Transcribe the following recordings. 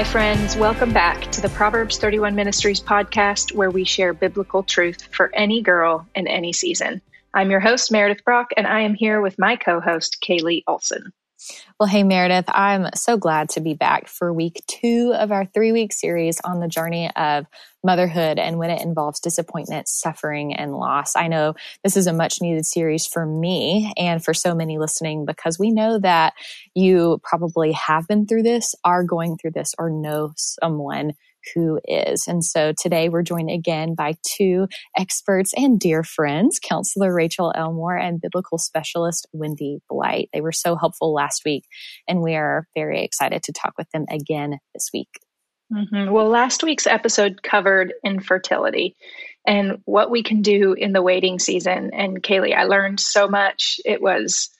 Hi, friends. Welcome back to the Proverbs 31 Ministries podcast, where we share biblical truth for any girl in any season. I'm your host, Meredith Brock, and I am here with my co host, Kaylee Olson. Well, hey, Meredith, I'm so glad to be back for week two of our three week series on the journey of motherhood and when it involves disappointment, suffering, and loss. I know this is a much needed series for me and for so many listening because we know that you probably have been through this, are going through this, or know someone who is. And so today we're joined again by two experts and dear friends, Counselor Rachael Elmore and biblical specialist Wendy Blight. They were so helpful last week, and we are very excited to talk with them again this week. Mm-hmm. Well, last week's episode covered infertility and what we can do in the waiting season. And Kaylee, I learned so much. It was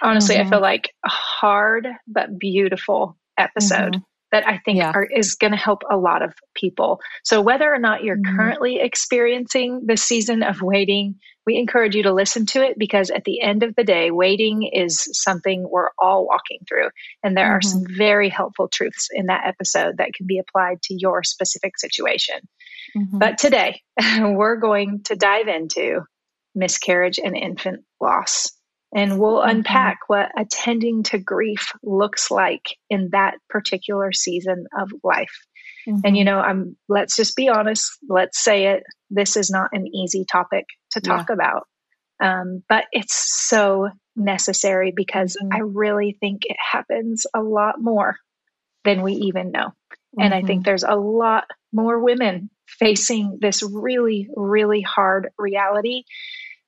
honestly, mm-hmm. I feel like a hard but beautiful episode. Mm-hmm that I think yeah. are, is going to help a lot of people. So, whether or not you're mm-hmm. currently experiencing the season of waiting, we encourage you to listen to it because at the end of the day, waiting is something we're all walking through. And there mm-hmm. are some very helpful truths in that episode that can be applied to your specific situation. Mm-hmm. But today, we're going to dive into miscarriage and infant loss. And we'll mm-hmm. unpack what attending to grief looks like in that particular season of life. Mm-hmm. And you know, I'm let's just be honest, let's say it. This is not an easy topic to talk yeah. about. Um, but it's so necessary because mm-hmm. I really think it happens a lot more than we even know. And I think mm-hmm. there's a lot more women facing this really, really hard reality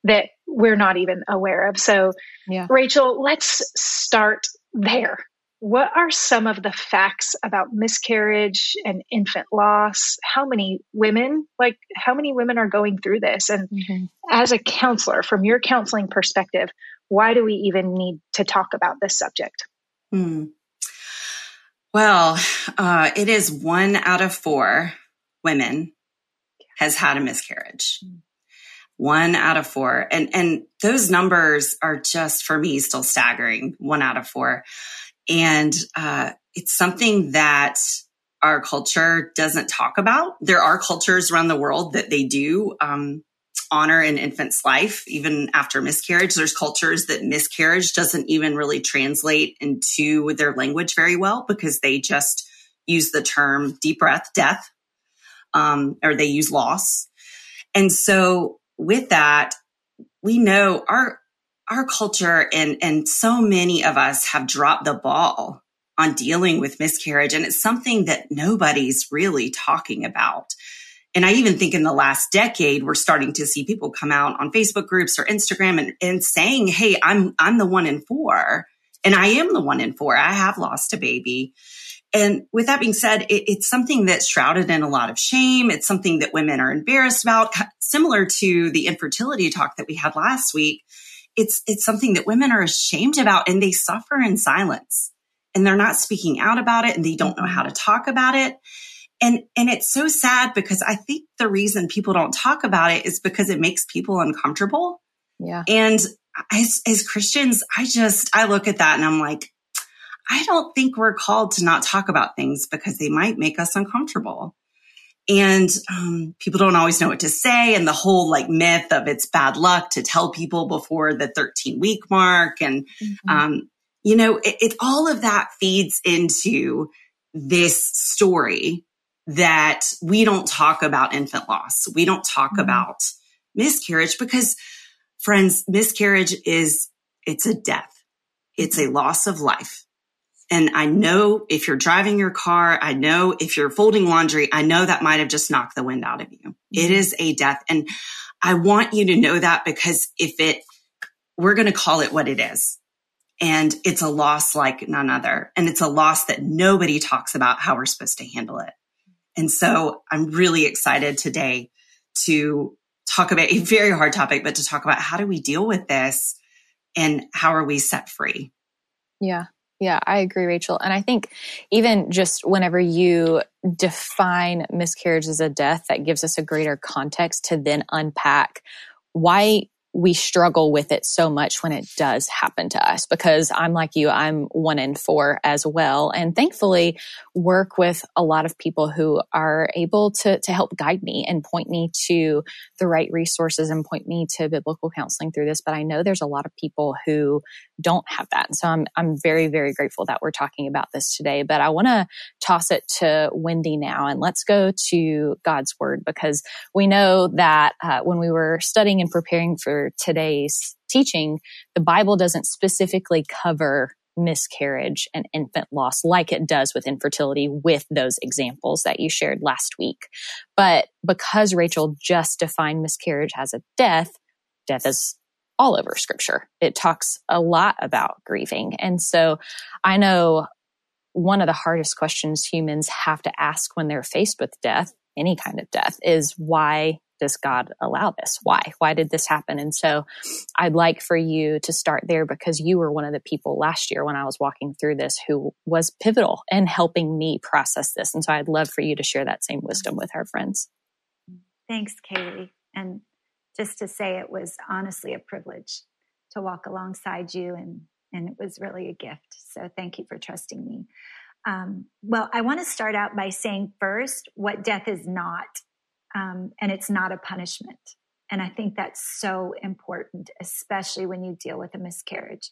that we're not even aware of. So, yeah. Rachael, let's start there. What are some of the facts about miscarriage and infant loss? How many women, like, how many women are going through this? And mm-hmm. as a counselor, from your counseling perspective, why do we even need to talk about this subject? Hmm. Well, uh, it is one out of four women has had a miscarriage. One out of four. And, and those numbers are just for me still staggering, one out of four. And, uh, it's something that our culture doesn't talk about. There are cultures around the world that they do, um, honor an infant's life even after miscarriage. There's cultures that miscarriage doesn't even really translate into their language very well because they just use the term deep breath, death, um, or they use loss. And so with that, we know our our culture and and so many of us have dropped the ball on dealing with miscarriage and it's something that nobody's really talking about. And I even think in the last decade, we're starting to see people come out on Facebook groups or Instagram and, and saying, Hey, I'm, I'm the one in four and I am the one in four. I have lost a baby. And with that being said, it, it's something that's shrouded in a lot of shame. It's something that women are embarrassed about, similar to the infertility talk that we had last week. It's, it's something that women are ashamed about and they suffer in silence and they're not speaking out about it and they don't know how to talk about it. And, and it's so sad because I think the reason people don't talk about it is because it makes people uncomfortable. Yeah. And as, as Christians, I just, I look at that and I'm like, I don't think we're called to not talk about things because they might make us uncomfortable. And um, people don't always know what to say. And the whole like myth of it's bad luck to tell people before the 13 week mark. And, mm-hmm. um, you know, it, it, all of that feeds into this story that we don't talk about infant loss. We don't talk mm-hmm. about miscarriage because friends, miscarriage is, it's a death. It's a loss of life. And I know if you're driving your car, I know if you're folding laundry, I know that might have just knocked the wind out of you. It mm-hmm. a death. And I want you to know that because if it, we're going to call it what it is. And it's a loss like none other. And it's a loss that nobody talks about how we're supposed to handle it. And so I'm really excited today to talk about a very hard topic, but to talk about how do we deal with this and how are we set free? Yeah. Yeah, I agree, Rachael. And I think even just whenever you define miscarriage as a death, that gives us a greater context to then unpack why we struggle with it so much when it does happen to us because I'm like you, I'm one in four as well. And thankfully work with a lot of people who are able to, to help guide me and point me to the right resources and point me to biblical counseling through this. But I know there's a lot of people who don't have that. And so I'm, I'm very, very grateful that we're talking about this today. But I want to toss it to Wendy now and let's go to God's word because we know that uh, when we were studying and preparing for today's teaching, the Bible doesn't specifically cover miscarriage and infant loss like it does with infertility with those examples that you shared last week. But because Rachael just defined miscarriage as a death, death is all over scripture. It talks a lot about grieving. And so I know one of the hardest questions humans have to ask when they're faced with death, any kind of death, is why does God allow this? Why? Why did this happen? And so I'd like for you to start there because you were one of the people last year when I was walking through this who was pivotal in helping me process this. And so I'd love for you to share that same wisdom with our friends. Thanks, Kaylee. And just to say it was honestly a privilege to walk alongside you and and it was really a gift. So thank you for trusting me. Um, well, I want to start out by saying first what death is not, um, and it's not a punishment. And I think that's so important, especially when you deal with a miscarriage.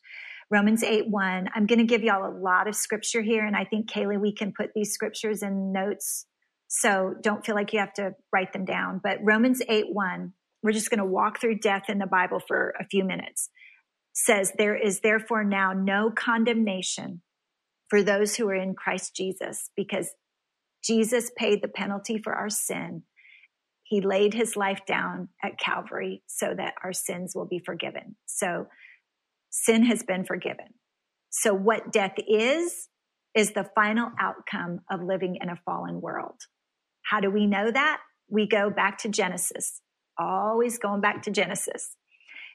Romans 8 1. I'm going to give y'all a lot of scripture here. And I think, Kaylee, we can put these scriptures in notes. So don't feel like you have to write them down. But Romans 8 1 we're just going to walk through death in the Bible for a few minutes. Says, There is therefore now no condemnation for those who are in Christ Jesus because Jesus paid the penalty for our sin. He laid his life down at Calvary so that our sins will be forgiven. So sin has been forgiven. So what death is, is the final outcome of living in a fallen world. How do we know that? We go back to Genesis always going back to Genesis.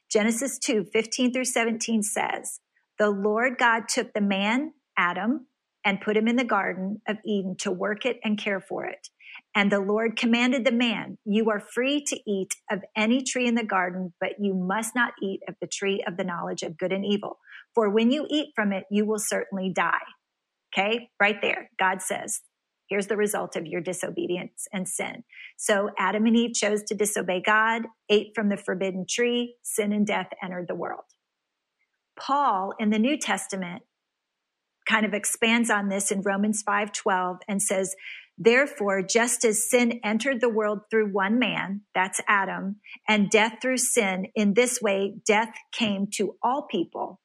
Genesis 2 15 through 17 says, The Lord God took the man, Adam, and put him in the Garden of Eden to work it and care for it. And the Lord commanded the man, You are free to eat of any tree in the garden, but you must not eat of the tree of the knowledge of good and evil. For when you eat from it, you will certainly die. Okay, right there. God says, Here's the result of your disobedience and sin. So Adam and Eve chose to disobey God, ate from the forbidden tree, sin and death entered the world. Paul in the New Testament kind of expands on this in Romans 5:12 and says, Therefore, just as sin entered the world through one man, that's Adam, and death through sin, in this way, death came to all people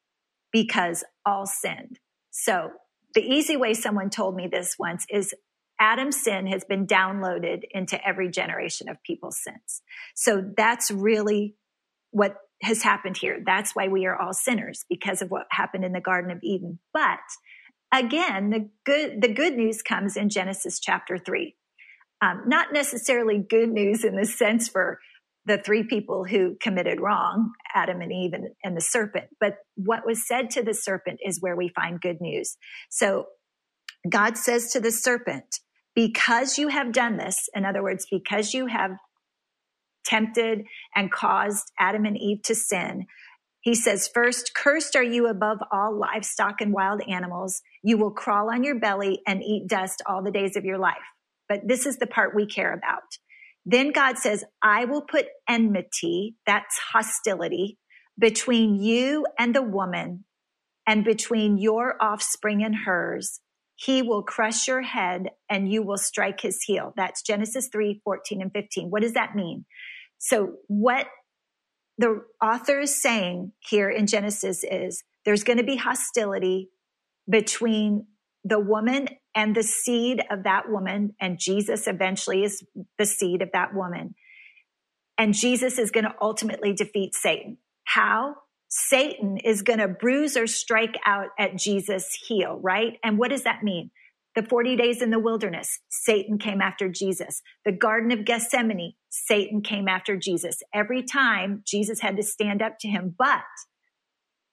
because all sinned. So the easy way someone told me this once is Adam's sin has been downloaded into every generation of people since. So that's really what has happened here. That's why we are all sinners because of what happened in the Garden of Eden. But again, the good, the good news comes in Genesis chapter three. Um, not necessarily good news in the sense for the three people who committed wrong, Adam and Eve and, and the serpent. But what was said to the serpent is where we find good news. So God says to the serpent, because you have done this, in other words, because you have tempted and caused Adam and Eve to sin, he says, First, cursed are you above all livestock and wild animals. You will crawl on your belly and eat dust all the days of your life. But this is the part we care about. Then God says, I will put enmity, that's hostility, between you and the woman and between your offspring and hers he will crush your head and you will strike his heel. That's Genesis 3 14 and 15. What does that mean? So, what the author is saying here in Genesis is there's going to be hostility between the woman and the seed of that woman, and Jesus eventually is the seed of that woman. And Jesus is going to ultimately defeat Satan. How? Satan is going to bruise or strike out at Jesus' heel, right? And what does that mean? The 40 days in the wilderness, Satan came after Jesus. The Garden of Gethsemane, Satan came after Jesus. Every time Jesus had to stand up to him. But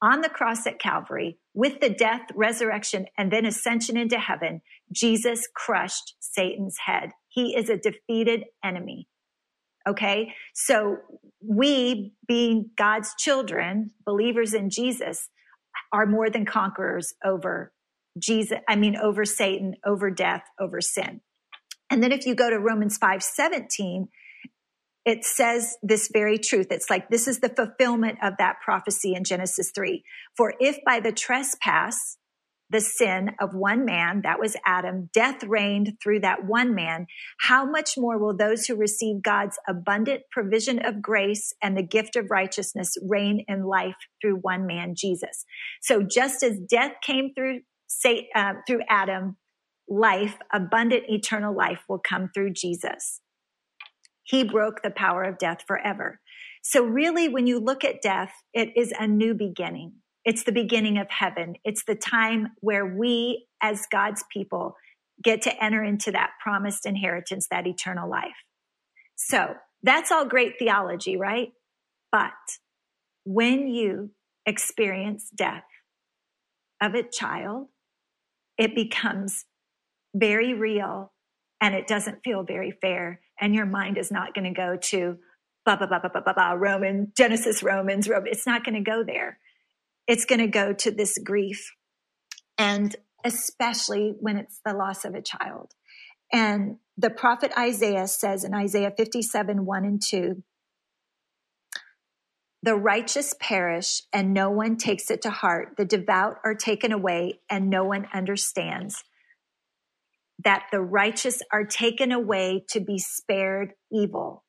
on the cross at Calvary, with the death, resurrection, and then ascension into heaven, Jesus crushed Satan's head. He is a defeated enemy. Okay. So we, being God's children, believers in Jesus, are more than conquerors over Jesus, I mean, over Satan, over death, over sin. And then if you go to Romans 5 17, it says this very truth. It's like this is the fulfillment of that prophecy in Genesis 3. For if by the trespass, the sin of one man, that was Adam, death reigned through that one man, how much more will those who receive God's abundant provision of grace and the gift of righteousness reign in life through one man, Jesus? So just as death came through, say, uh, through Adam, life, abundant eternal life will come through Jesus. He broke the power of death forever. So really, when you look at death, it is a new beginning. It's the beginning of heaven. It's the time where we, as God's people, get to enter into that promised inheritance, that eternal life. So that's all great theology, right? But when you experience death of a child, it becomes very real and it doesn't feel very fair. And your mind is not going to go to blah, blah, blah, blah, blah, blah, blah, Roman, Genesis, Romans, Roman. It's not going to go there it's going to go to this grief. And especially when it's the loss of a child. And the prophet Isaiah says in Isaiah 57, 1 and 2, the righteous perish and no one takes it to heart. The devout are taken away and no one understands. That the righteous are taken away to be spared evil.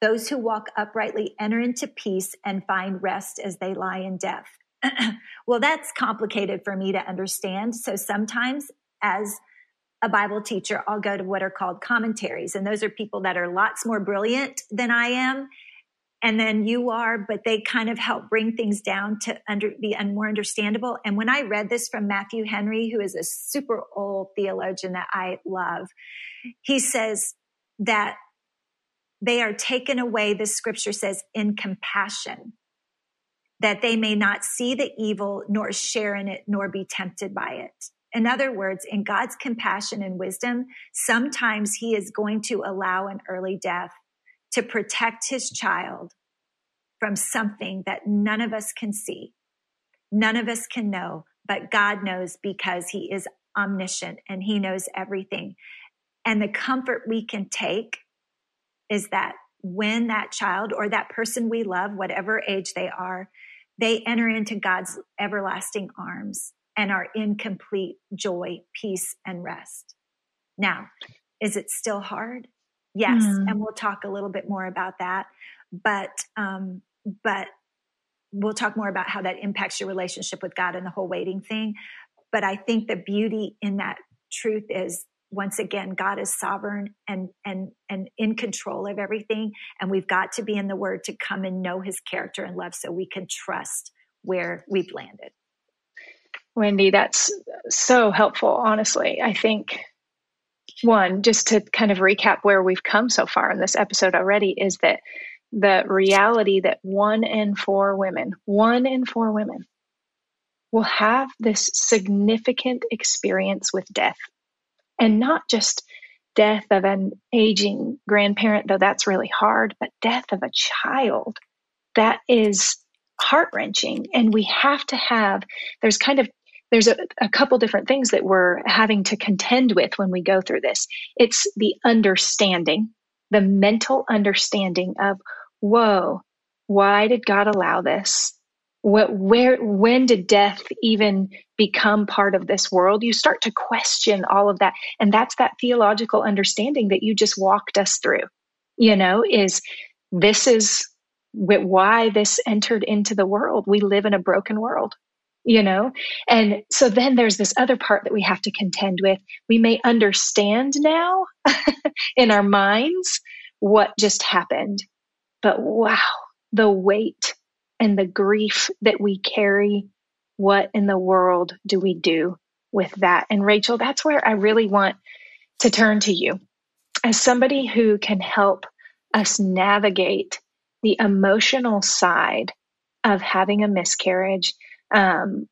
Those who walk uprightly enter into peace and find rest as they lie in death. well, that's complicated for me to understand. So sometimes as a Bible teacher, I'll go to what are called commentaries. And those are people that are lots more brilliant than I am. And then you are, but they kind of help bring things down to under, be more understandable. And when I read this from Matthew Henry, who is a super old theologian that I love, he says that they are taken away, the scripture says, in compassion that they may not see the evil, nor share in it, nor be tempted by it. In other words, in God's compassion and wisdom, sometimes He is going to allow an early death to protect His child from something that none of us can see, none of us can know, but God knows because He is omniscient and He knows everything. And the comfort we can take is that when that child or that person we love, whatever age they are, they enter into God's everlasting arms and are in complete joy, peace, and rest. Now, is it still hard? Yes, mm. and we'll talk a little bit more about that. But um, but we'll talk more about how that impacts your relationship with God and the whole waiting thing. But I think the beauty in that truth is once again god is sovereign and and and in control of everything and we've got to be in the word to come and know his character and love so we can trust where we've landed. Wendy that's so helpful honestly. I think one just to kind of recap where we've come so far in this episode already is that the reality that one in four women one in four women will have this significant experience with death and not just death of an aging grandparent, though that's really hard, but death of a child that is heart wrenching. And we have to have, there's kind of, there's a, a couple different things that we're having to contend with when we go through this. It's the understanding, the mental understanding of, whoa, why did God allow this? What where when did death even become part of this world? You start to question all of that and that's that theological understanding that you just walked us through. You know is this is why this entered into the world. We live in a broken world you know? And so then there's this other part that we have to contend with. We may understand now in our minds what just happened but wow the weight and the grief that we carry, what in the world do we do with that? And Rachael, that's where I really want to turn to you as somebody who can help us navigate the emotional side of having a miscarriage. Um,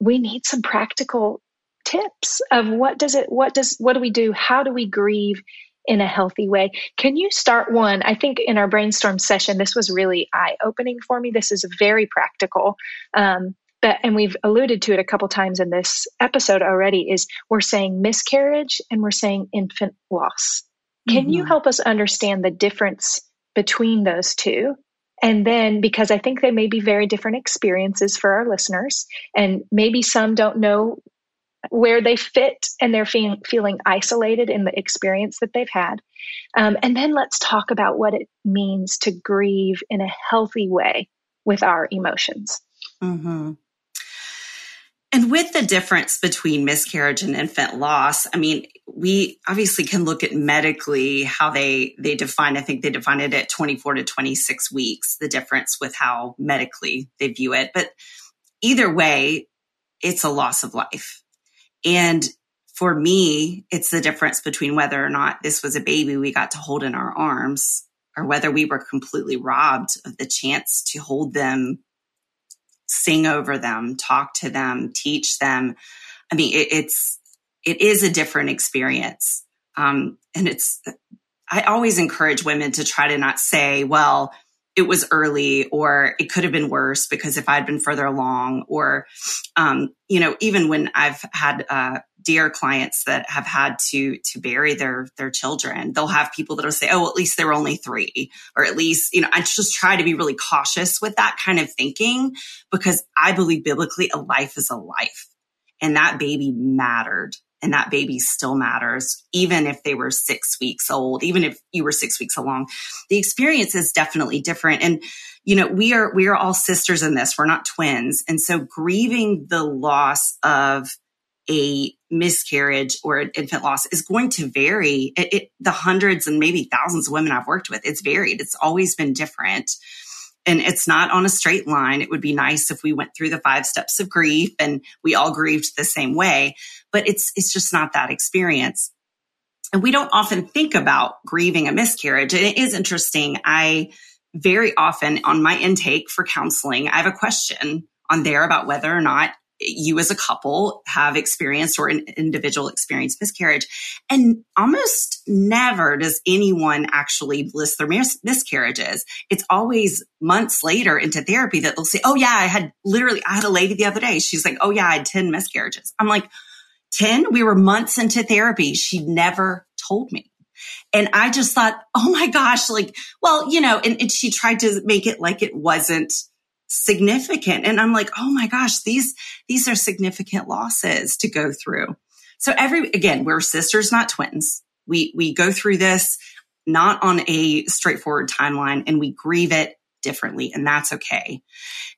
we need some practical tips of what does it what does what do we do how do we grieve in a healthy way. Can you start one? I think in our brainstorm session, this was really eye opening for me. This is very practical. Um, but, and we've alluded to it a couple times in this episode already, is we're saying miscarriage and we're saying infant loss. Can mm-hmm. you help us understand the difference between those two? And then, because I think they may be very different experiences for our listeners, and maybe some don't know where they fit and they're feeling, feeling isolated in the experience that they've had. Um, and then let's talk about what it means to grieve in a healthy way with our emotions. Mm-hmm. And with the difference between miscarriage and infant loss, I mean, we obviously can look at medically how they they define. I think they define it at 24 to 26 weeks. The difference with how medically they view it, but either way, it's a loss of life. And for me, it's the difference between whether or not this was a baby we got to hold in our arms or whether we were completely robbed of the chance to hold them, sing over them, talk to them, teach them. I mean, it, it's, it is a different experience. Um, and it's, I always encourage women to try to not say, well, it was early or it could have been worse because if I'd been further along or, um, you know, even when I've had, uh, dear clients that have had to, to bury their, their children, they'll have people that'll say, Oh, at least there were only three, or at least, you know, I just try to be really cautious with that kind of thinking because I believe biblically a life is a life and that baby mattered and that baby still matters, even if they were six weeks old, even if you were six weeks along. The experience is definitely different. And, you know, we are, we are all sisters in this. We're not twins. And so grieving the loss of a miscarriage or an infant loss is going to vary. It, it, the hundreds and maybe thousands of women I've worked with, it's varied. It's always been different and it's not on a straight line. It would be nice if we went through the five steps of grief and we all grieved the same way, but it's, it's just not that experience. And we don't often think about grieving a miscarriage. And it is interesting. I very often on my intake for counseling, I have a question on there about whether or not you as a couple have experienced or an individual experienced miscarriage. And almost never does anyone actually list their mis- miscarriages. It's always months later into therapy that they'll say, Oh yeah, I had literally, I had a lady the other day. She's like, Oh yeah, I had 10 miscarriages. I'm like, 10? We were months into therapy. She never told me. And I just thought, Oh my gosh, like, well, you know, and, and she tried to make it like it wasn't significant. And I'm like, oh my gosh, these, these are significant losses to go through. So every, again, we're sisters, not twins. We, we go through this not on a straightforward timeline and we grieve it differently and that's okay.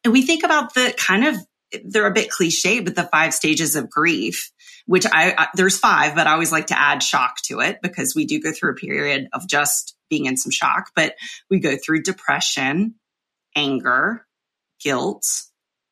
And we think about the kind of, they're a bit cliche, but the five stages of grief, which I, I there's five, but I always like to add shock to it because we do go through a period of just being in some shock, but we go through depression, anger, guilt,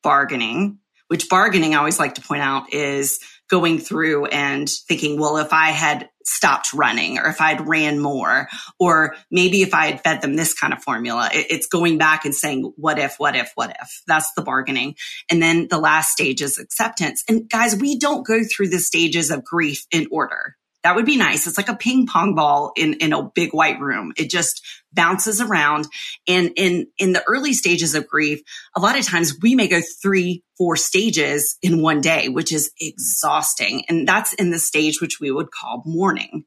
bargaining, which bargaining I always like to point out is going through and thinking, well, if I had stopped running or if I'd ran more, or maybe if I had fed them this kind of formula, it's going back and saying, what if, what if, what if? That's the bargaining. And then the last stage is acceptance. And guys, we don't go through the stages of grief in order. That would be nice. It's like a ping pong ball in, in a big white room. It just bounces around. And in, in the early stages of grief, a lot of times we may go three, four stages in one day, which is exhausting. And that's in the stage which we would call mourning.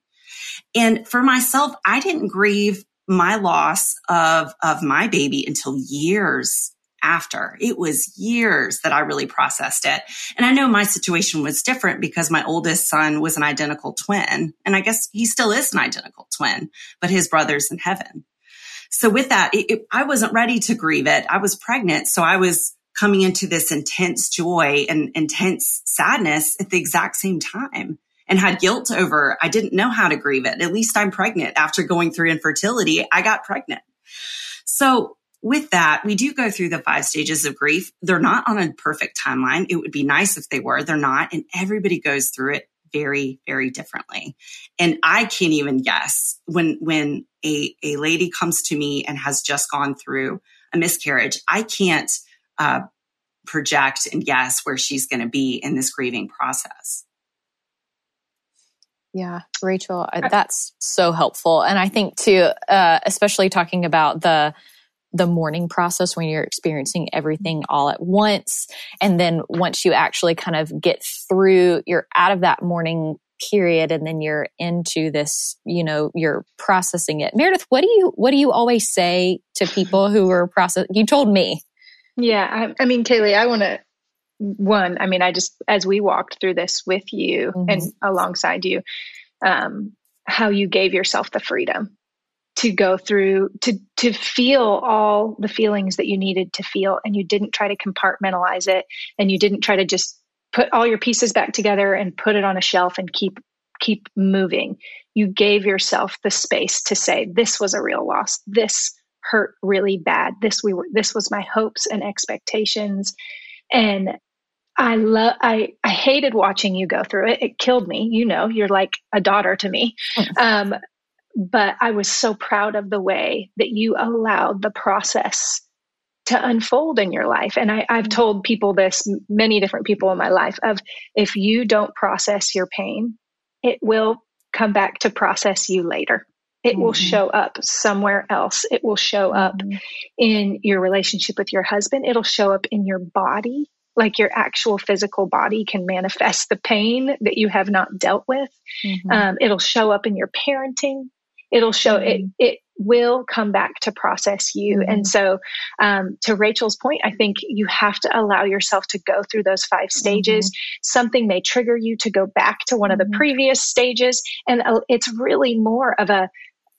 And for myself, I didn't grieve my loss of, of my baby until years after. It was years that I really processed it. And I know my situation was different because my oldest son was an identical twin. And I guess he still is an identical twin, but his brother's in heaven. So with that, it, it, I wasn't ready to grieve it. I was pregnant. So I was coming into this intense joy and intense sadness at the exact same time and had guilt over I didn't know how to grieve it. At least I'm pregnant after going through infertility. I got pregnant. So with that, we do go through the five stages of grief. They're not on a perfect timeline. It would be nice if they were. They're not. And everybody goes through it very, very differently. And I can't even guess when, when a, a lady comes to me and has just gone through a miscarriage, I can't, uh, project and guess where she's going to be in this grieving process. Yeah, Rachael, that's so helpful. And I think too, uh, especially talking about the the mourning process when you're experiencing everything all at once. And then once you actually kind of get through, you're out of that mourning period and then you're into this, you know, you're processing it. Meredith, what do you, what do you always say to people who are process? You told me. Yeah. I, I mean, Kaylee, I want to, one, I mean, I just, as we walked through this with you mm-hmm. and alongside you, um, how you gave yourself the freedom to go through to to feel all the feelings that you needed to feel and you didn't try to compartmentalize it and you didn't try to just put all your pieces back together and put it on a shelf and keep keep moving you gave yourself the space to say this was a real loss this hurt really bad this we were this was my hopes and expectations and I love I I hated watching you go through it. It killed me. You know, you're like a daughter to me. Um, but I was so proud of the way that you allowed the process to unfold in your life. And I, have told people this, many different people in my life, of if you don't process your pain, it will come back to process you later. It mm-hmm. will show up somewhere else. It will show up mm-hmm. in your relationship with your husband. It'll show up in your body, like your actual physical body can manifest the pain that you have not dealt with. Mm-hmm. Um, it'll show up in your parenting it'll show mm-hmm. it it will come back to process you mm-hmm. and so um, to rachael's point i think you have to allow yourself to go through those five stages mm-hmm. something may trigger you to go back to one of the mm-hmm. previous stages and uh, it's really more of a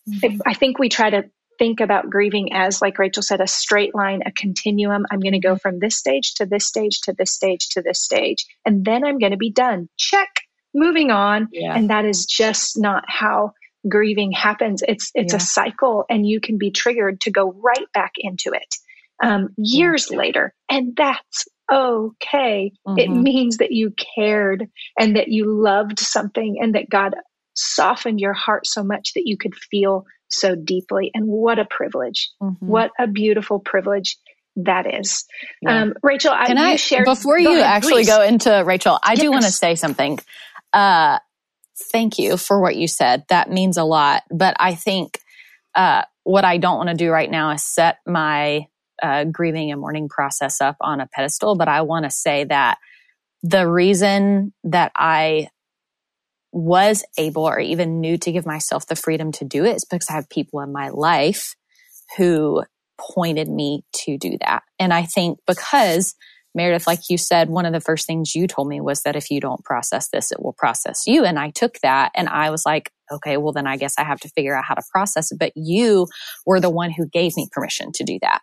mm-hmm. I think we try to think about grieving as like rachael said a straight line a continuum i'm going to go mm-hmm. from this stage to this stage to this stage to this stage and then i'm going to be done check moving on yeah. and that is just not how grieving happens it's it's yeah. a cycle and you can be triggered to go right back into it um, years yeah. later and that's okay mm-hmm. it means that you cared and that you loved something and that god softened your heart so much that you could feel so deeply and what a privilege mm-hmm. what a beautiful privilege that is yeah. um, rachael can i, I shared, before you ahead, actually please. go into rachael i yes. do want to say something uh, thank you for what you said. That means a lot. But I think uh, what I don't want to do right now is set my uh, grieving and mourning process up on a pedestal. But I want to say that the reason that I was able or even knew to give myself the freedom to do it is because I have people in my life who pointed me to do that. And I think because Meredith, like you said, one of the first things you told me was that if you don't process this, it will process you. And I took that and I was like, okay, well, then I guess I have to figure out how to process it. But you were the one who gave me permission to do that.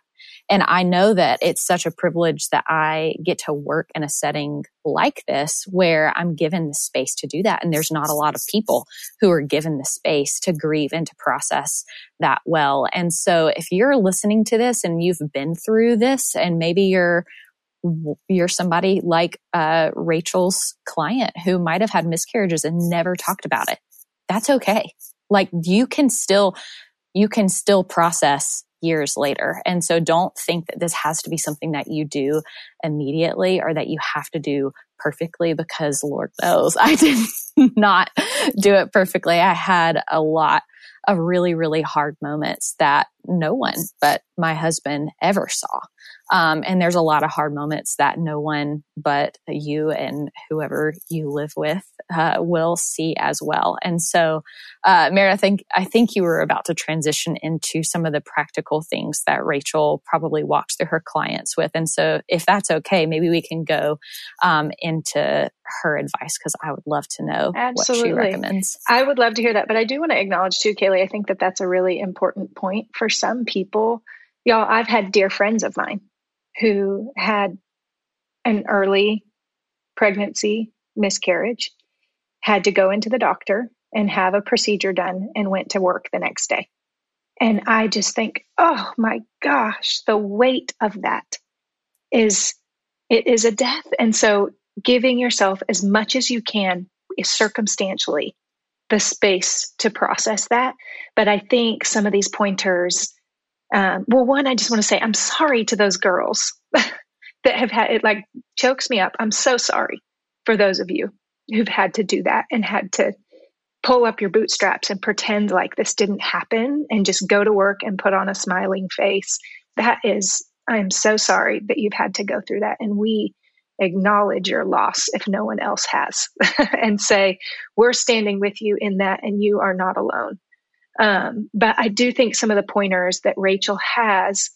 And I know that it's such a privilege that I get to work in a setting like this where I'm given the space to do that. And there's not a lot of people who are given the space to grieve and to process that well. And so if you're listening to this and you've been through this and maybe you're you're somebody like uh, Rachael's client who might have had miscarriages and never talked about it. That's okay. Like you can still, you can still process years later. And so don't think that this has to be something that you do immediately or that you have to do perfectly because Lord knows I did not do it perfectly. I had a lot of really, really hard moments that no one but my husband ever saw. Um, and there's a lot of hard moments that no one but you and whoever you live with uh, will see as well. And so, uh, Mary, I think I think you were about to transition into some of the practical things that Rachael probably walks through her clients with. And so, if that's okay, maybe we can go um, into her advice because I would love to know Absolutely. what she recommends. I would love to hear that, but I do want to acknowledge too, Kaylee. I think that that's a really important point for some people. Y'all, I've had dear friends of mine who had an early pregnancy miscarriage, had to go into the doctor and have a procedure done, and went to work the next day. And I just think, oh my gosh, the weight of that is it is a death. And so giving yourself as much as you can is circumstantially the space to process that. But I think some of these pointers um, well, one, I just want to say I'm sorry to those girls that have had it. Like chokes me up. I'm so sorry for those of you who've had to do that and had to pull up your bootstraps and pretend like this didn't happen and just go to work and put on a smiling face. That is, I'm so sorry that you've had to go through that. And we acknowledge your loss if no one else has and say, we're standing with you in that and you are not alone. Um, but I do think some of the pointers that Rachael has,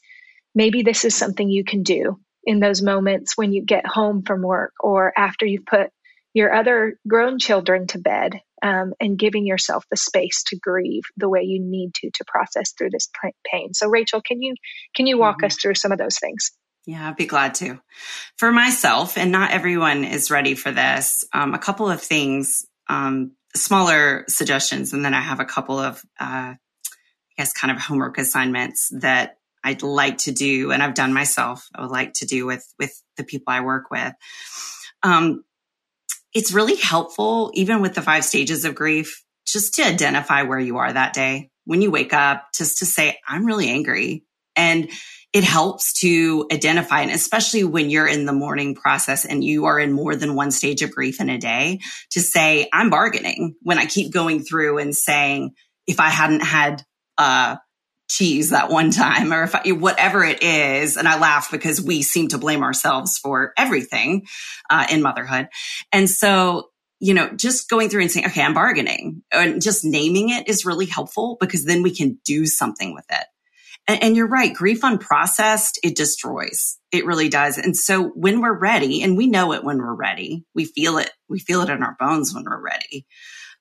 maybe this is something you can do in those moments when you get home from work or after you've put your other grown children to bed um, and giving yourself the space to grieve the way you need to to process through this pain. So, Rachael, can you can you walk mm-hmm. us through some of those things? Yeah, I'd be glad to. For myself, and not everyone is ready for this. Um, a couple of things, um, smaller suggestions, and then I have a couple of, uh, I guess, kind of homework assignments that I'd like to do, and I've done myself. I would like to do with with the people I work with. Um, it's really helpful, even with the five stages of grief, just to identify where you are that day. When you wake up, just to say, I'm really angry. And it helps to identify, and especially when you're in the mourning process and you are in more than one stage of grief in a day, to say, I'm bargaining when I keep going through and saying, if I hadn't had, uh, cheese that one time or if I, whatever it is. And I laugh because we seem to blame ourselves for everything uh, in motherhood. And so, you know, just going through and saying, okay, I'm bargaining and just naming it is really helpful because then we can do something with it. And, and you're right. Grief unprocessed, it destroys. It really does. And so when we're ready, and we know it when we're ready, we feel it. We feel it in our bones when we're ready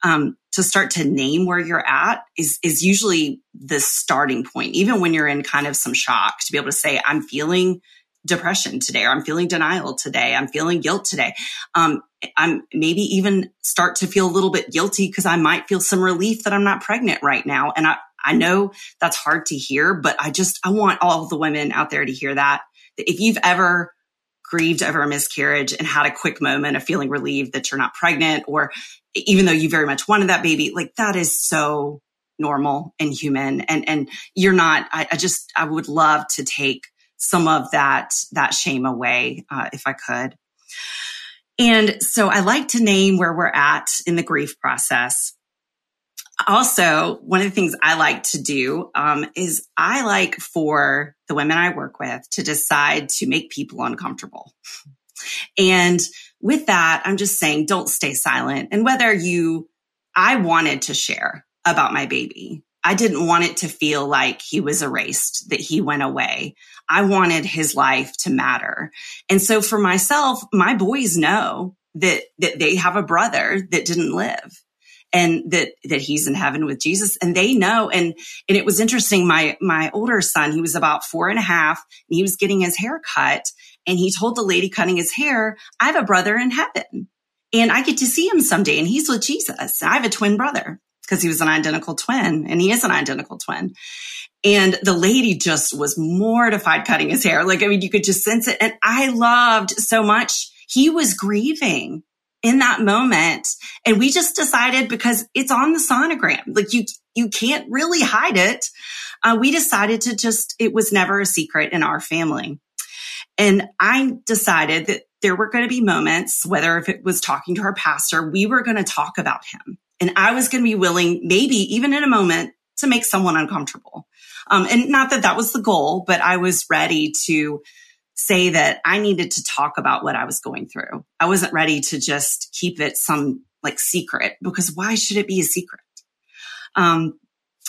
um, to start to name where you're at is is usually the starting point. Even when you're in kind of some shock, to be able to say, "I'm feeling depression today," or "I'm feeling denial today," "I'm feeling guilt today." Um, I'm maybe even start to feel a little bit guilty because I might feel some relief that I'm not pregnant right now, and I I know that's hard to hear, but I just I want all the women out there to hear that. If you've ever grieved over a miscarriage and had a quick moment of feeling relieved that you're not pregnant or even though you very much wanted that baby, like that is so normal and human. And, and you're not, I, I just, I would love to take some of that, that shame away, uh, if I could. And so I like to name where we're at in the grief process. Also, one of the things I like to do um, is I like for the women I work with to decide to make people uncomfortable. And with that, I'm just saying don't stay silent. And whether you, I wanted to share about my baby. I didn't want it to feel like he was erased, that he went away. I wanted his life to matter. And so for myself, my boys know that, that they have a brother that didn't live and that, that he's in heaven with Jesus and they know. And, and it was interesting. My, my older son, he was about four and a half and he was getting his hair cut and he told the lady cutting his hair, I have a brother in heaven and I get to see him someday and he's with Jesus. I have a twin brother because he was an identical twin and he is an identical twin. And the lady just was mortified cutting his hair. Like, I mean, you could just sense it. And I loved so much. He was grieving in that moment. And we just decided because it's on the sonogram, like you, you can't really hide it. Uh, we decided to just, it was never a secret in our family. And I decided that there were going to be moments, whether if it was talking to our pastor, we were going to talk about him. And I was going to be willing, maybe even in a moment, to make someone uncomfortable. Um, and not that that was the goal, but I was ready to say that I needed to talk about what I was going through. I wasn't ready to just keep it some like secret because why should it be a secret? Um,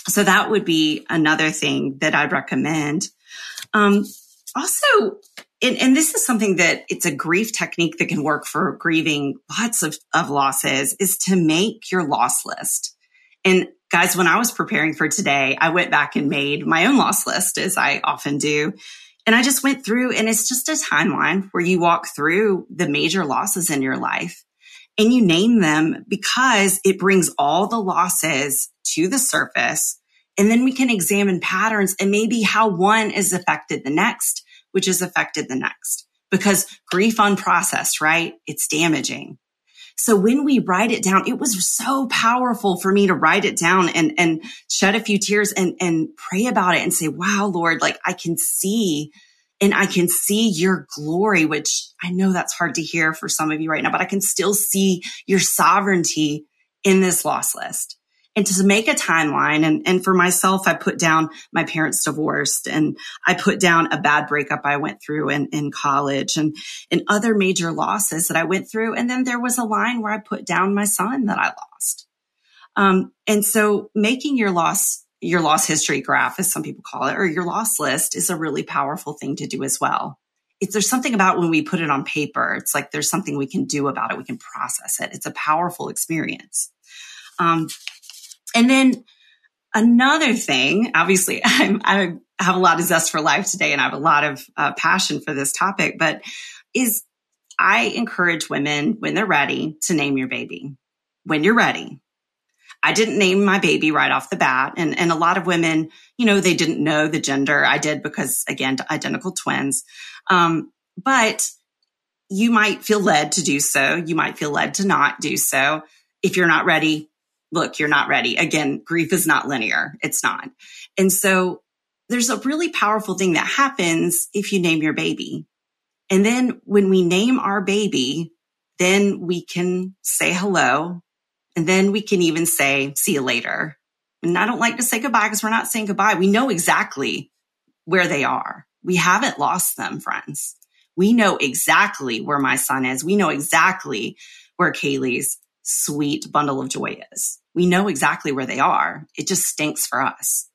so that would be another thing that I'd recommend. Um, also, and, and, this is something that it's a grief technique that can work for grieving lots of, of losses is to make your loss list. And guys, when I was preparing for today, I went back and made my own loss list as I often do. And I just went through and it's just a timeline where you walk through the major losses in your life and you name them because it brings all the losses to the surface. And then we can examine patterns and maybe how one is affected the next, which is affected the next because grief unprocessed, right? It's damaging. So when we write it down, it was so powerful for me to write it down and, and shed a few tears and, and pray about it and say, wow, Lord, like I can see and I can see your glory, which I know that's hard to hear for some of you right now, but I can still see your sovereignty in this loss list and to make a timeline. And, and for myself, I put down my parents divorced and I put down a bad breakup I went through in, in college and, and other major losses that I went through. And then there was a line where I put down my son that I lost. Um, and so making your loss, your loss history graph, as some people call it, or your loss list is a really powerful thing to do as well. It's, there's something about when we put it on paper. It's like there's something we can do about it. We can process it. It's a powerful experience. Um, and then another thing, obviously, I'm, i have a lot of zest for life today and I have a lot of uh, passion for this topic, but is I encourage women when they're ready to name your baby. When you're ready. I didn't name my baby right off the bat. And, and a lot of women, you know, they didn't know the gender. I did because again, identical twins. Um, but you might feel led to do so. You might feel led to not do so. If you're not ready, look, you're not ready. Again, grief is not linear. It's not. And so there's a really powerful thing that happens if you name your baby. And then when we name our baby, then we can say hello. And then we can even say, see you later. And I don't like to say goodbye because we're not saying goodbye. We know exactly where they are. We haven't lost them, friends. We know exactly where my son is. We know exactly where Kaylee's sweet bundle of joy is. We know exactly where they are. It just stinks for us.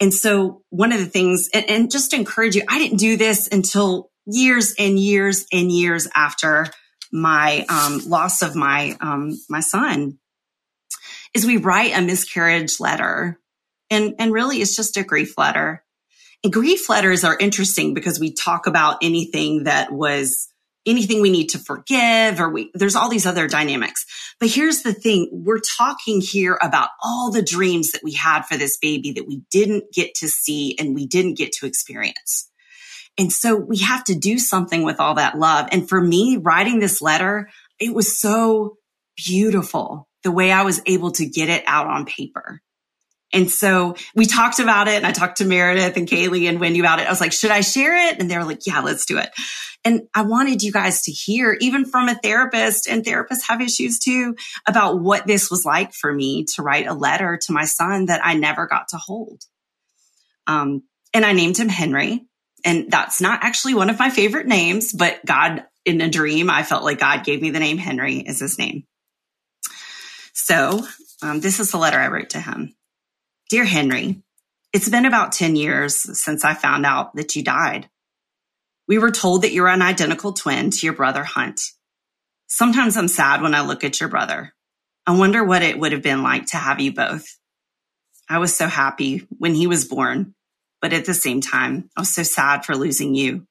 And so one of the things, and, and just to encourage you, I didn't do this until years and years and years after my um, loss of my um, my son, is we write a miscarriage letter, and and really it's just a grief letter. And grief letters are interesting because we talk about anything that was anything we need to forgive or we, there's all these other dynamics. But here's the thing. We're talking here about all the dreams that we had for this baby that we didn't get to see and we didn't get to experience. And so we have to do something with all that love. And for me, writing this letter, it was so beautiful the way I was able to get it out on paper. And so we talked about it and I talked to Meredith and Kaylee and Wendy about it. I was like, should I share it? And they were like, yeah, let's do it. And I wanted you guys to hear, even from a therapist and therapists have issues too, about what this was like for me to write a letter to my son that I never got to hold. Um, and I named him Henry. And that's not actually one of my favorite names, but God in a dream, I felt like God gave me the name Henry is his name. So um, this is the letter I wrote to him. Dear Henry, it's been about 10 years since I found out that you died. We were told that you're an identical twin to your brother Hunt. Sometimes I'm sad when I look at your brother. I wonder what it would have been like to have you both. I was so happy when he was born, but at the same time, I was so sad for losing you.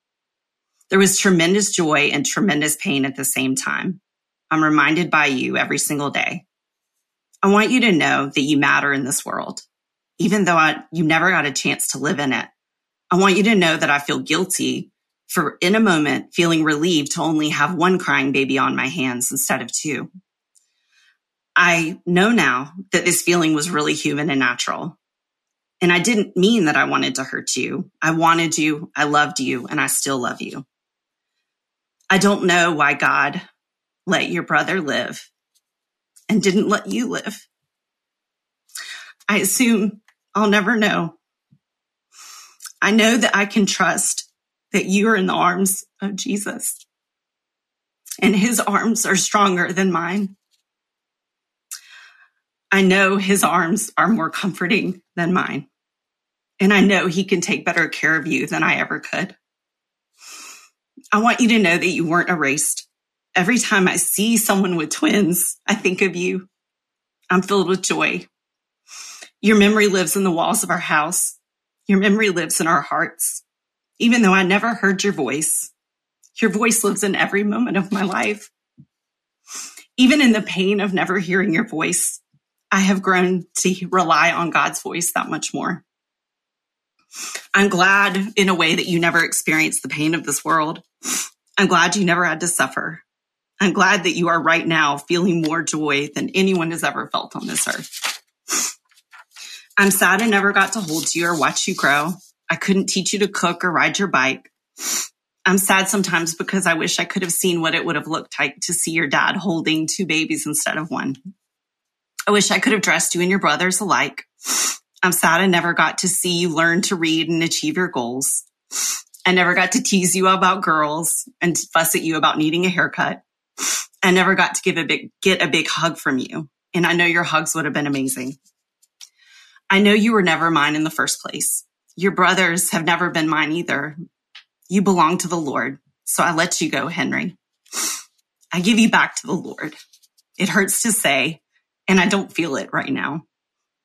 There was tremendous joy and tremendous pain at the same time. I'm reminded by you every single day. I want you to know that you matter in this world even though I, you never got a chance to live in it. I want you to know that I feel guilty for in a moment feeling relieved to only have one crying baby on my hands instead of two. I know now that this feeling was really human and natural. And I didn't mean that I wanted to hurt you. I wanted you. I loved you and I still love you. I don't know why God let your brother live and didn't let you live. I assume I'll never know. I know that I can trust that you are in the arms of Jesus and his arms are stronger than mine. I know his arms are more comforting than mine. And I know he can take better care of you than I ever could. I want you to know that you weren't erased. Every time I see someone with twins, I think of you. I'm filled with joy your memory lives in the walls of our house. Your memory lives in our hearts. Even though I never heard your voice, your voice lives in every moment of my life. Even in the pain of never hearing your voice, I have grown to rely on God's voice that much more. I'm glad in a way that you never experienced the pain of this world. I'm glad you never had to suffer. I'm glad that you are right now feeling more joy than anyone has ever felt on this earth. I'm sad I never got to hold you or watch you grow. I couldn't teach you to cook or ride your bike. I'm sad sometimes because I wish I could have seen what it would have looked like to see your dad holding two babies instead of one. I wish I could have dressed you and your brothers alike. I'm sad I never got to see you learn to read and achieve your goals. I never got to tease you about girls and fuss at you about needing a haircut. I never got to give a big, get a big hug from you. And I know your hugs would have been amazing. I know you were never mine in the first place. Your brothers have never been mine either. You belong to the Lord. So I let you go, Henry. I give you back to the Lord. It hurts to say, and I don't feel it right now,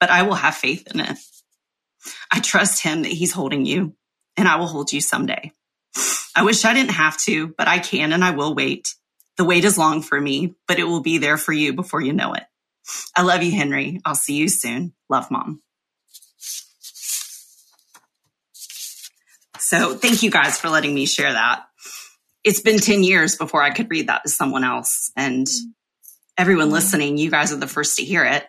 but I will have faith in it. I trust him that he's holding you and I will hold you someday. I wish I didn't have to, but I can and I will wait. The wait is long for me, but it will be there for you before you know it. I love you, Henry. I'll see you soon. Love, mom. So thank you guys for letting me share that. It's been 10 years before I could read that to someone else. And everyone mm-hmm. listening, you guys are the first to hear it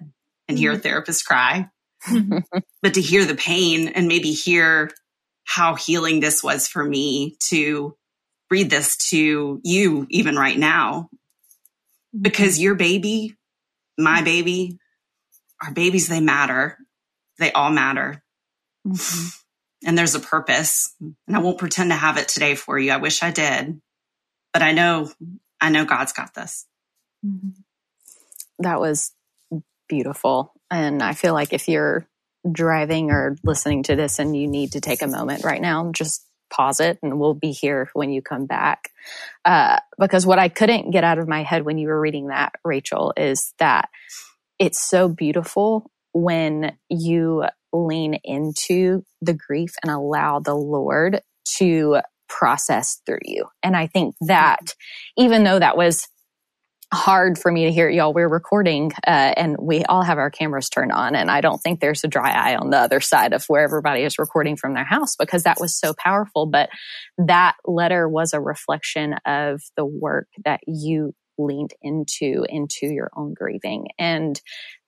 and hear a mm-hmm. therapist cry. but to hear the pain and maybe hear how healing this was for me to read this to you even right now because your baby my baby our babies they matter they all matter mm-hmm. And there's a purpose and i won't pretend to have it today for you i wish i did but i know i know god's got this mm-hmm. that was beautiful and i feel like if you're driving or listening to this and you need to take a moment right now, just pause it and we'll be here when you come back. Uh, because what I couldn't get out of my head when you were reading that, Rachael, is that it's so beautiful when you lean into the grief and allow the Lord to process through you. And I think that even though that was hard for me to hear y'all. We're recording, uh, and we all have our cameras turned on, and I don't think there's a dry eye on the other side of where everybody is recording from their house because that was so powerful. But that letter was a reflection of the work that you leaned into into your own grieving, and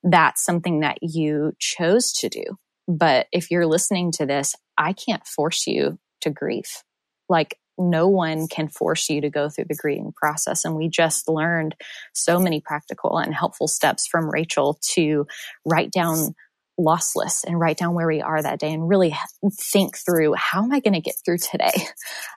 that's something that you chose to do. But if you're listening to this, I can't force you to grieve. Like no one can force you to go through the grieving process. And we just learned so many practical and helpful steps from Rachael to write down loss lists and write down where we are that day and really think through how am I going to get through today?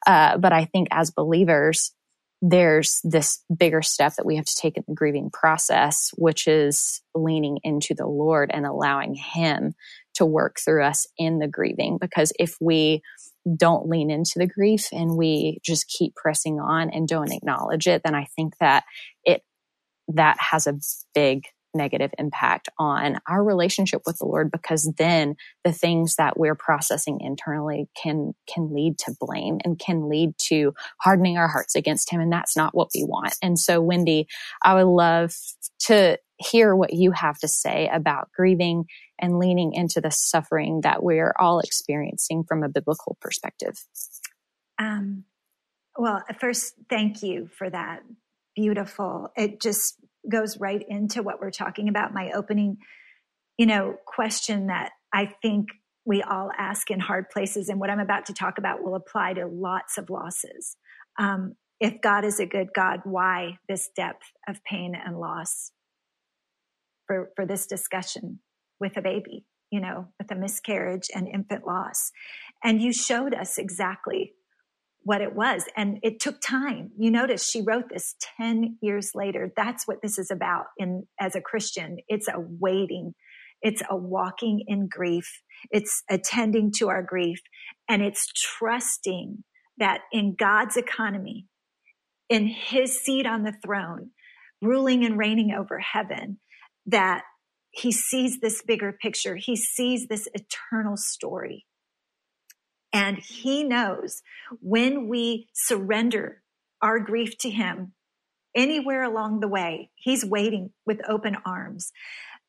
Uh, but I think as believers, there's this bigger step that we have to take in the grieving process, which is leaning into the Lord and allowing Him to work through us in the grieving. Because if we don't lean into the grief and we just keep pressing on and don't acknowledge it, then I think that it, that has a big negative impact on our relationship with the Lord because then the things that we're processing internally can can lead to blame and can lead to hardening our hearts against him and that's not what we want. And so Wendy, I would love to hear what you have to say about grieving and leaning into the suffering that we're all experiencing from a biblical perspective. Um, well, first, thank you for that. Beautiful. It just goes right into what we're talking about. My opening, you know, question that I think we all ask in hard places, and what I'm about to talk about will apply to lots of losses. Um, if God is a good God, why this depth of pain and loss? For, for this discussion with a baby, you know, with a miscarriage and infant loss. And you showed us exactly what it was. And it took time. You notice she wrote this 10 years later. That's what this is about in as a Christian. It's a waiting. It's a walking in grief. It's attending to our grief and it's trusting that in God's economy, in his seat on the throne, ruling and reigning over heaven, that he sees this bigger picture. He sees this eternal story. And he knows when we surrender our grief to him anywhere along the way, he's waiting with open arms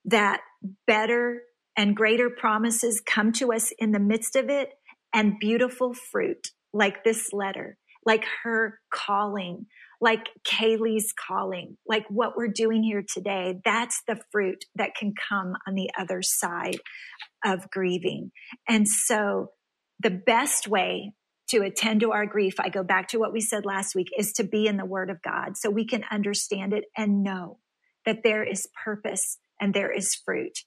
that better and greater promises come to us in the midst of it and beautiful fruit like this letter, like her calling, like Kaylee's calling, like what we're doing here today, that's the fruit that can come on the other side of grieving. And so the best way to attend to our grief, I go back to what we said last week, is to be in the Word of God so we can understand it and know that there is purpose and there is fruit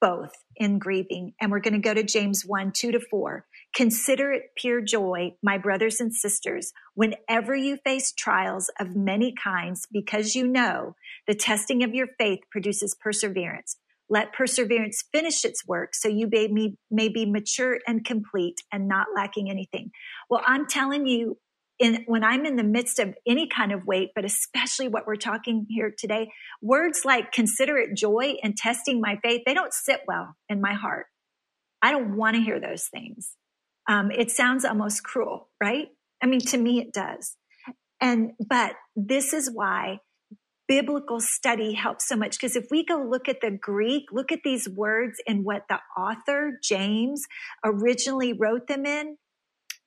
both in grieving. And we're going to go to James 1, 2 to 4. Consider it pure joy, my brothers and sisters, whenever you face trials of many kinds, because you know the testing of your faith produces perseverance. Let perseverance finish its work so you may be, may be mature and complete and not lacking anything. Well, I'm telling you, in, when I'm in the midst of any kind of weight, but especially what we're talking here today, words like consider it joy and testing my faith, they don't sit well in my heart. I don't want to hear those things. Um, it sounds almost cruel, right? I mean, to me, it does. And, but this is why biblical study helps so much. Because if we go look at the Greek, look at these words and what the author, James, originally wrote them in,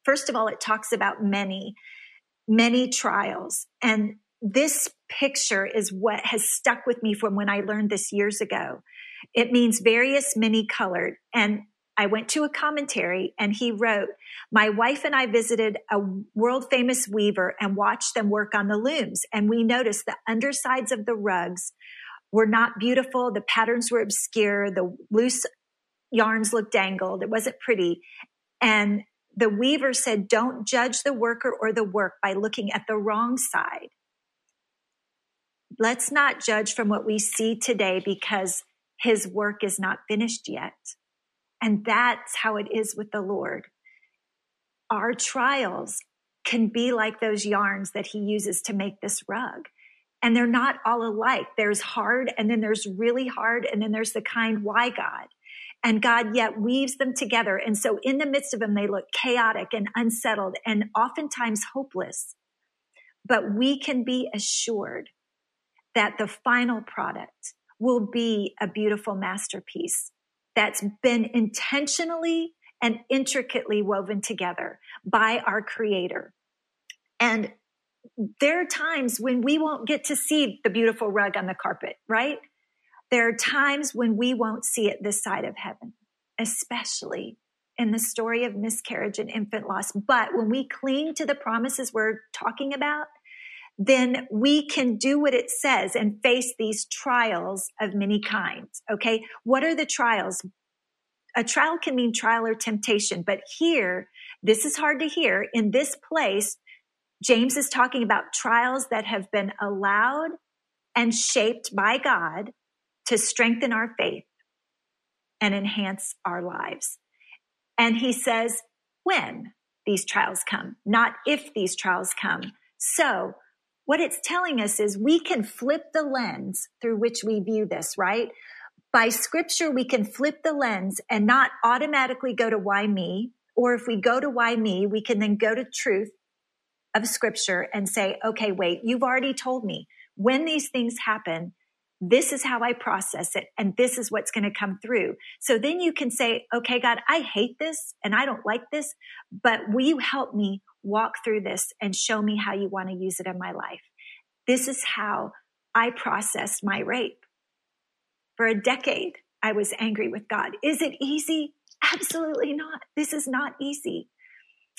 First of all, it talks about many, many trials. And this picture is what has stuck with me from when I learned this years ago. It means various, many colored. And I went to a commentary and he wrote, My wife and I visited a world famous weaver and watched them work on the looms. And we noticed the undersides of the rugs were not beautiful. The patterns were obscure. The loose yarns looked dangled. It wasn't pretty. And the weaver said, don't judge the worker or the work by looking at the wrong side. Let's not judge from what we see today because his work is not finished yet. And that's how it is with the Lord. Our trials can be like those yarns that he uses to make this rug. And they're not all alike. There's hard and then there's really hard and then there's the kind why God and God yet weaves them together. And so in the midst of them, they look chaotic and unsettled and oftentimes hopeless. But we can be assured that the final product will be a beautiful masterpiece that's been intentionally and intricately woven together by our creator. And there are times when we won't get to see the beautiful rug on the carpet, right? There are times when we won't see it this side of heaven, especially in the story of miscarriage and infant loss. But when we cling to the promises we're talking about, then we can do what it says and face these trials of many kinds. Okay. What are the trials? A trial can mean trial or temptation, but here, this is hard to hear. In this place, James is talking about trials that have been allowed and shaped by God to strengthen our faith and enhance our lives. And he says, when these trials come, not if these trials come. So what it's telling us is we can flip the lens through which we view this, right? By scripture, we can flip the lens and not automatically go to why me. Or if we go to why me, we can then go to truth of scripture and say, okay, wait, you've already told me when these things happen, this is how I process it. And this is what's going to come through. So then you can say, okay, God, I hate this and I don't like this, but will you help me walk through this and show me how you want to use it in my life? This is how I processed my rape. For a decade, I was angry with God. Is it easy? Absolutely not. This is not easy.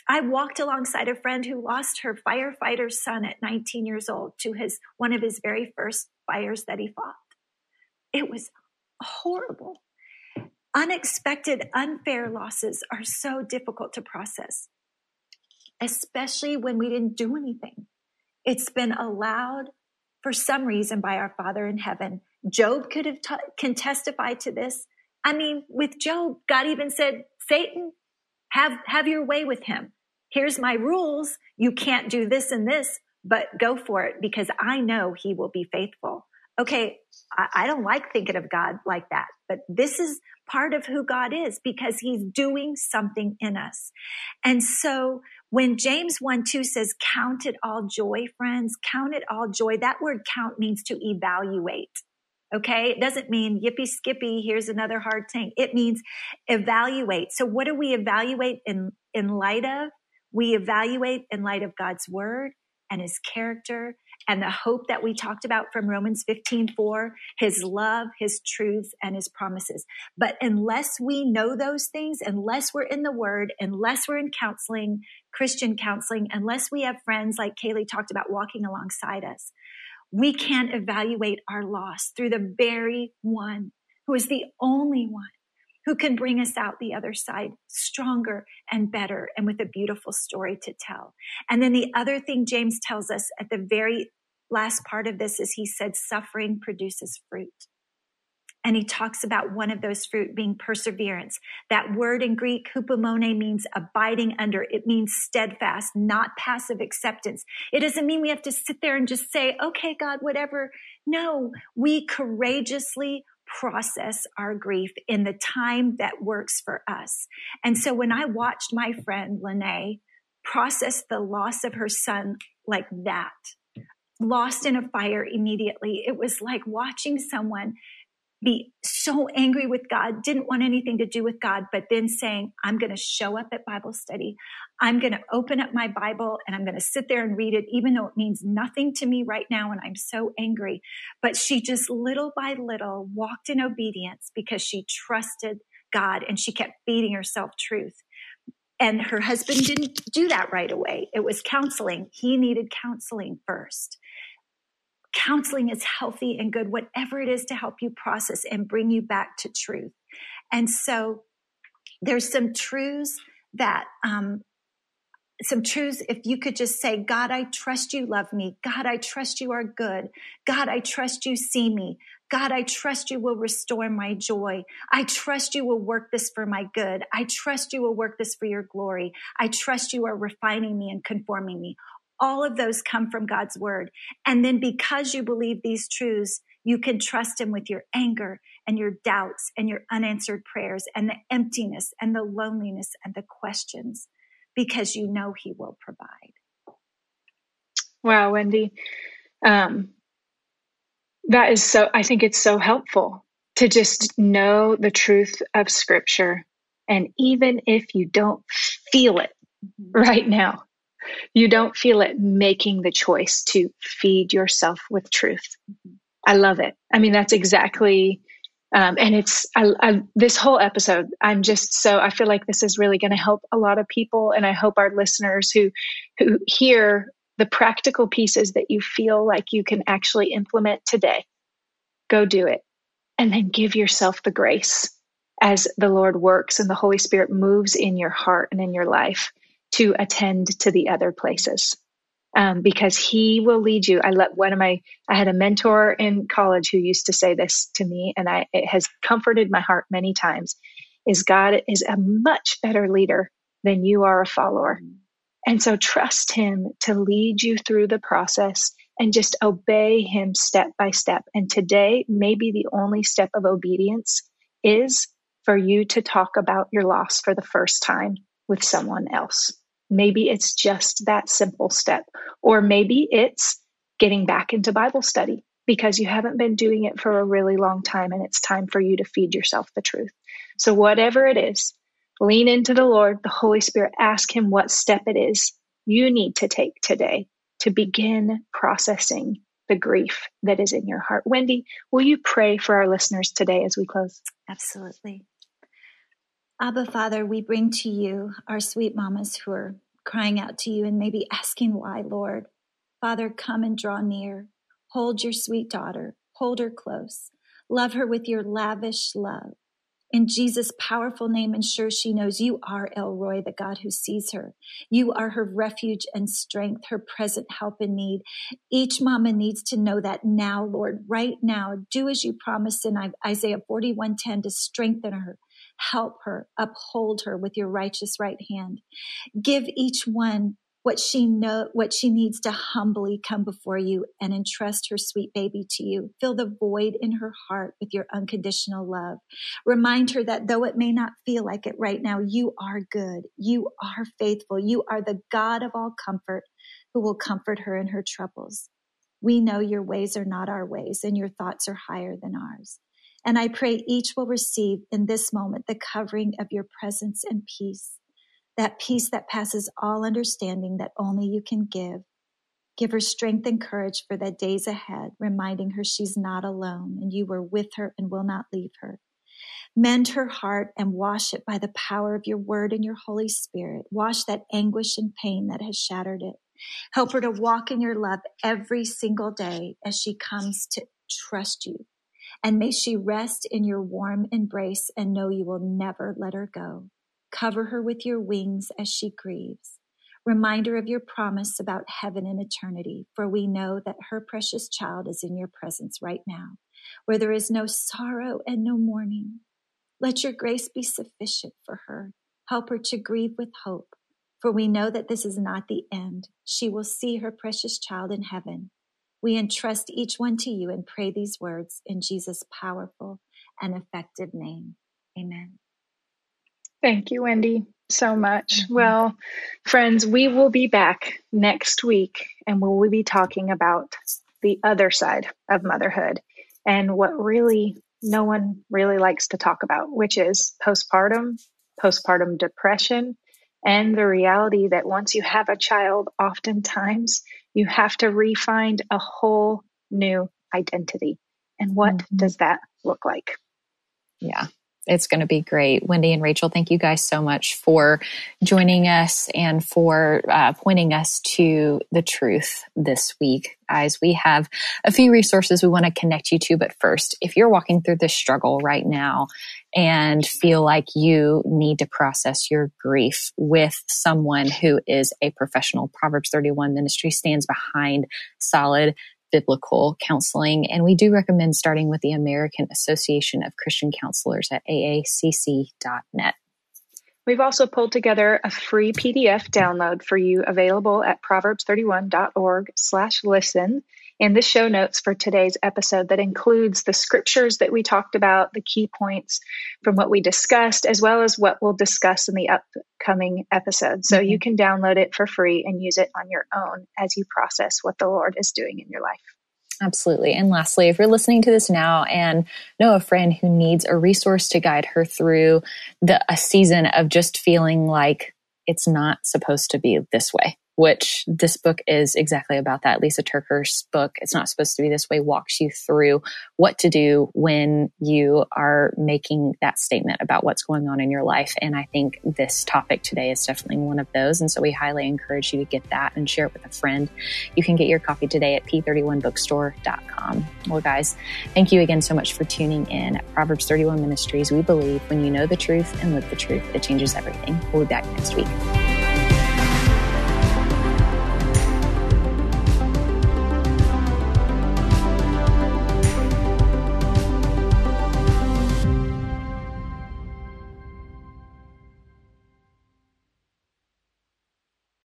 I walked alongside a friend who lost her firefighter's son at 19 years old to his one of his very first fires that he fought. It was horrible. Unexpected, unfair losses are so difficult to process, especially when we didn't do anything. It's been allowed for some reason by our Father in heaven. Job could have t- can testify to this. I mean, with Job, God even said, Satan, have, have your way with him. Here's my rules. You can't do this and this, but go for it because I know he will be faithful. Okay. I, I don't like thinking of God like that, but this is part of who God is because he's doing something in us. And so when James 1 2 says, count it all joy, friends, count it all joy, that word count means to evaluate. Okay. It doesn't mean yippee skippy. Here's another hard thing. It means evaluate. So what do we evaluate in, in light of? We evaluate in light of God's word and his character and the hope that we talked about from Romans 15, 4, his love, his truths, and his promises. But unless we know those things, unless we're in the word, unless we're in counseling, Christian counseling, unless we have friends like Kaylee talked about walking alongside us, We can't evaluate our loss through the very one who is the only one who can bring us out the other side stronger and better and with a beautiful story to tell. And then the other thing James tells us at the very last part of this is he said, suffering produces fruit. And he talks about one of those fruit being perseverance. That word in Greek, hupomone, means abiding under. It means steadfast, not passive acceptance. It doesn't mean we have to sit there and just say, okay, God, whatever. No, we courageously process our grief in the time that works for us. And so when I watched my friend Lene process the loss of her son like that, lost in a fire immediately, it was like watching someone be so angry with God, didn't want anything to do with God, but then saying, I'm going to show up at Bible study. I'm going to open up my Bible and I'm going to sit there and read it, even though it means nothing to me right now. And I'm so angry. But she just little by little walked in obedience because she trusted God and she kept feeding herself truth. And her husband didn't do that right away. It was counseling. He needed counseling first counseling is healthy and good, whatever it is to help you process and bring you back to truth. And so there's some truths that, um, some truths, if you could just say, God, I trust you love me. God, I trust you are good. God, I trust you see me. God, I trust you will restore my joy. I trust you will work this for my good. I trust you will work this for your glory. I trust you are refining me and conforming me. All of those come from God's word. And then because you believe these truths, you can trust him with your anger and your doubts and your unanswered prayers and the emptiness and the loneliness and the questions because you know he will provide. Wow, Wendy. Um, that is so, I think it's so helpful to just know the truth of scripture. And even if you don't feel it mm-hmm. right now, you don't feel it making the choice to feed yourself with truth. I love it. I mean, that's exactly, um, and it's I, I, this whole episode. I'm just so I feel like this is really going to help a lot of people, and I hope our listeners who who hear the practical pieces that you feel like you can actually implement today, go do it, and then give yourself the grace as the Lord works and the Holy Spirit moves in your heart and in your life to attend to the other places. Um, because he will lead you. I let one of my, I had a mentor in college who used to say this to me, and I, it has comforted my heart many times is God is a much better leader than you are a follower. And so trust him to lead you through the process and just obey him step by step. And today, maybe the only step of obedience is for you to talk about your loss for the first time with someone else. Maybe it's just that simple step, or maybe it's getting back into Bible study because you haven't been doing it for a really long time and it's time for you to feed yourself the truth. So, whatever it is, lean into the Lord, the Holy Spirit, ask Him what step it is you need to take today to begin processing the grief that is in your heart. Wendy, will you pray for our listeners today as we close? Absolutely. Abba, Father, we bring to you our sweet mamas who are crying out to you and maybe asking why, Lord. Father, come and draw near. Hold your sweet daughter. Hold her close. Love her with your lavish love. In Jesus' powerful name, ensure she knows you are El Roi, the God who sees her. You are her refuge and strength, her present help in need. Each mama needs to know that now, Lord, right now. Do as you promised in Isaiah 41:10 to strengthen her, help her, uphold her with your righteous right hand. Give each one what she know what she needs to humbly come before you and entrust her sweet baby to you. Fill the void in her heart with your unconditional love. Remind her that though it may not feel like it right now you are good. You are faithful. You are the god of all comfort who will comfort her in her troubles. We know your ways are not our ways and your thoughts are higher than ours and I pray each will receive in this moment the covering of your presence and peace, that peace that passes all understanding that only you can give. Give her strength and courage for the days ahead, reminding her she's not alone and you were with her and will not leave her. Mend her heart and wash it by the power of your word and your Holy Spirit. Wash that anguish and pain that has shattered it. Help her to walk in your love every single day as she comes to trust you. And may she rest in your warm embrace and know you will never let her go. Cover her with your wings as she grieves. Reminder of your promise about heaven and eternity, for we know that her precious child is in your presence right now, where there is no sorrow and no mourning. Let your grace be sufficient for her. Help her to grieve with hope, for we know that this is not the end. She will see her precious child in heaven. We entrust each one to you and pray these words in Jesus' powerful and effective name. Amen. Thank you, Wendy, so much. Mm-hmm. Well, friends, we will be back next week and we will be talking about the other side of motherhood and what really no one really likes to talk about, which is postpartum, postpartum depression, and the reality that once you have a child, oftentimes you have to refine a whole new identity. And what mm-hmm. does that look like? Yeah, it's going to be great. Wendy and Rachael, thank you guys so much for joining us and for uh, pointing us to the truth this week. Guys, we have a few resources we want to connect you to. But first, if you're walking through this struggle right now and feel like you need to process your grief with someone who is a professional, Proverbs 31 ministry stands behind solid biblical counseling. And we do recommend starting with the American Association of Christian Counselors at aacc.net. We've also pulled together a free PDF download for you available at proverbs31.org slash listen in the show notes for today's episode that includes the scriptures that we talked about, the key points from what we discussed, as well as what we'll discuss in the upcoming episode. So mm-hmm. you can download it for free and use it on your own as you process what the Lord is doing in your life. Absolutely. And lastly, if you're listening to this now and know a friend who needs a resource to guide her through the a season of just feeling like it's not supposed to be this way which this book is exactly about that. Lysa TerKeurst's book, It's Not Supposed to Be This Way, walks you through what to do when you are making that statement about what's going on in your life. And I think this topic today is definitely one of those. And so we highly encourage you to get that and share it with a friend. You can get your copy today at p31bookstore.com. Well, guys, thank you again so much for tuning in at Proverbs 31 Ministries. We believe when you know the truth and live the truth, it changes everything. We'll be back next week.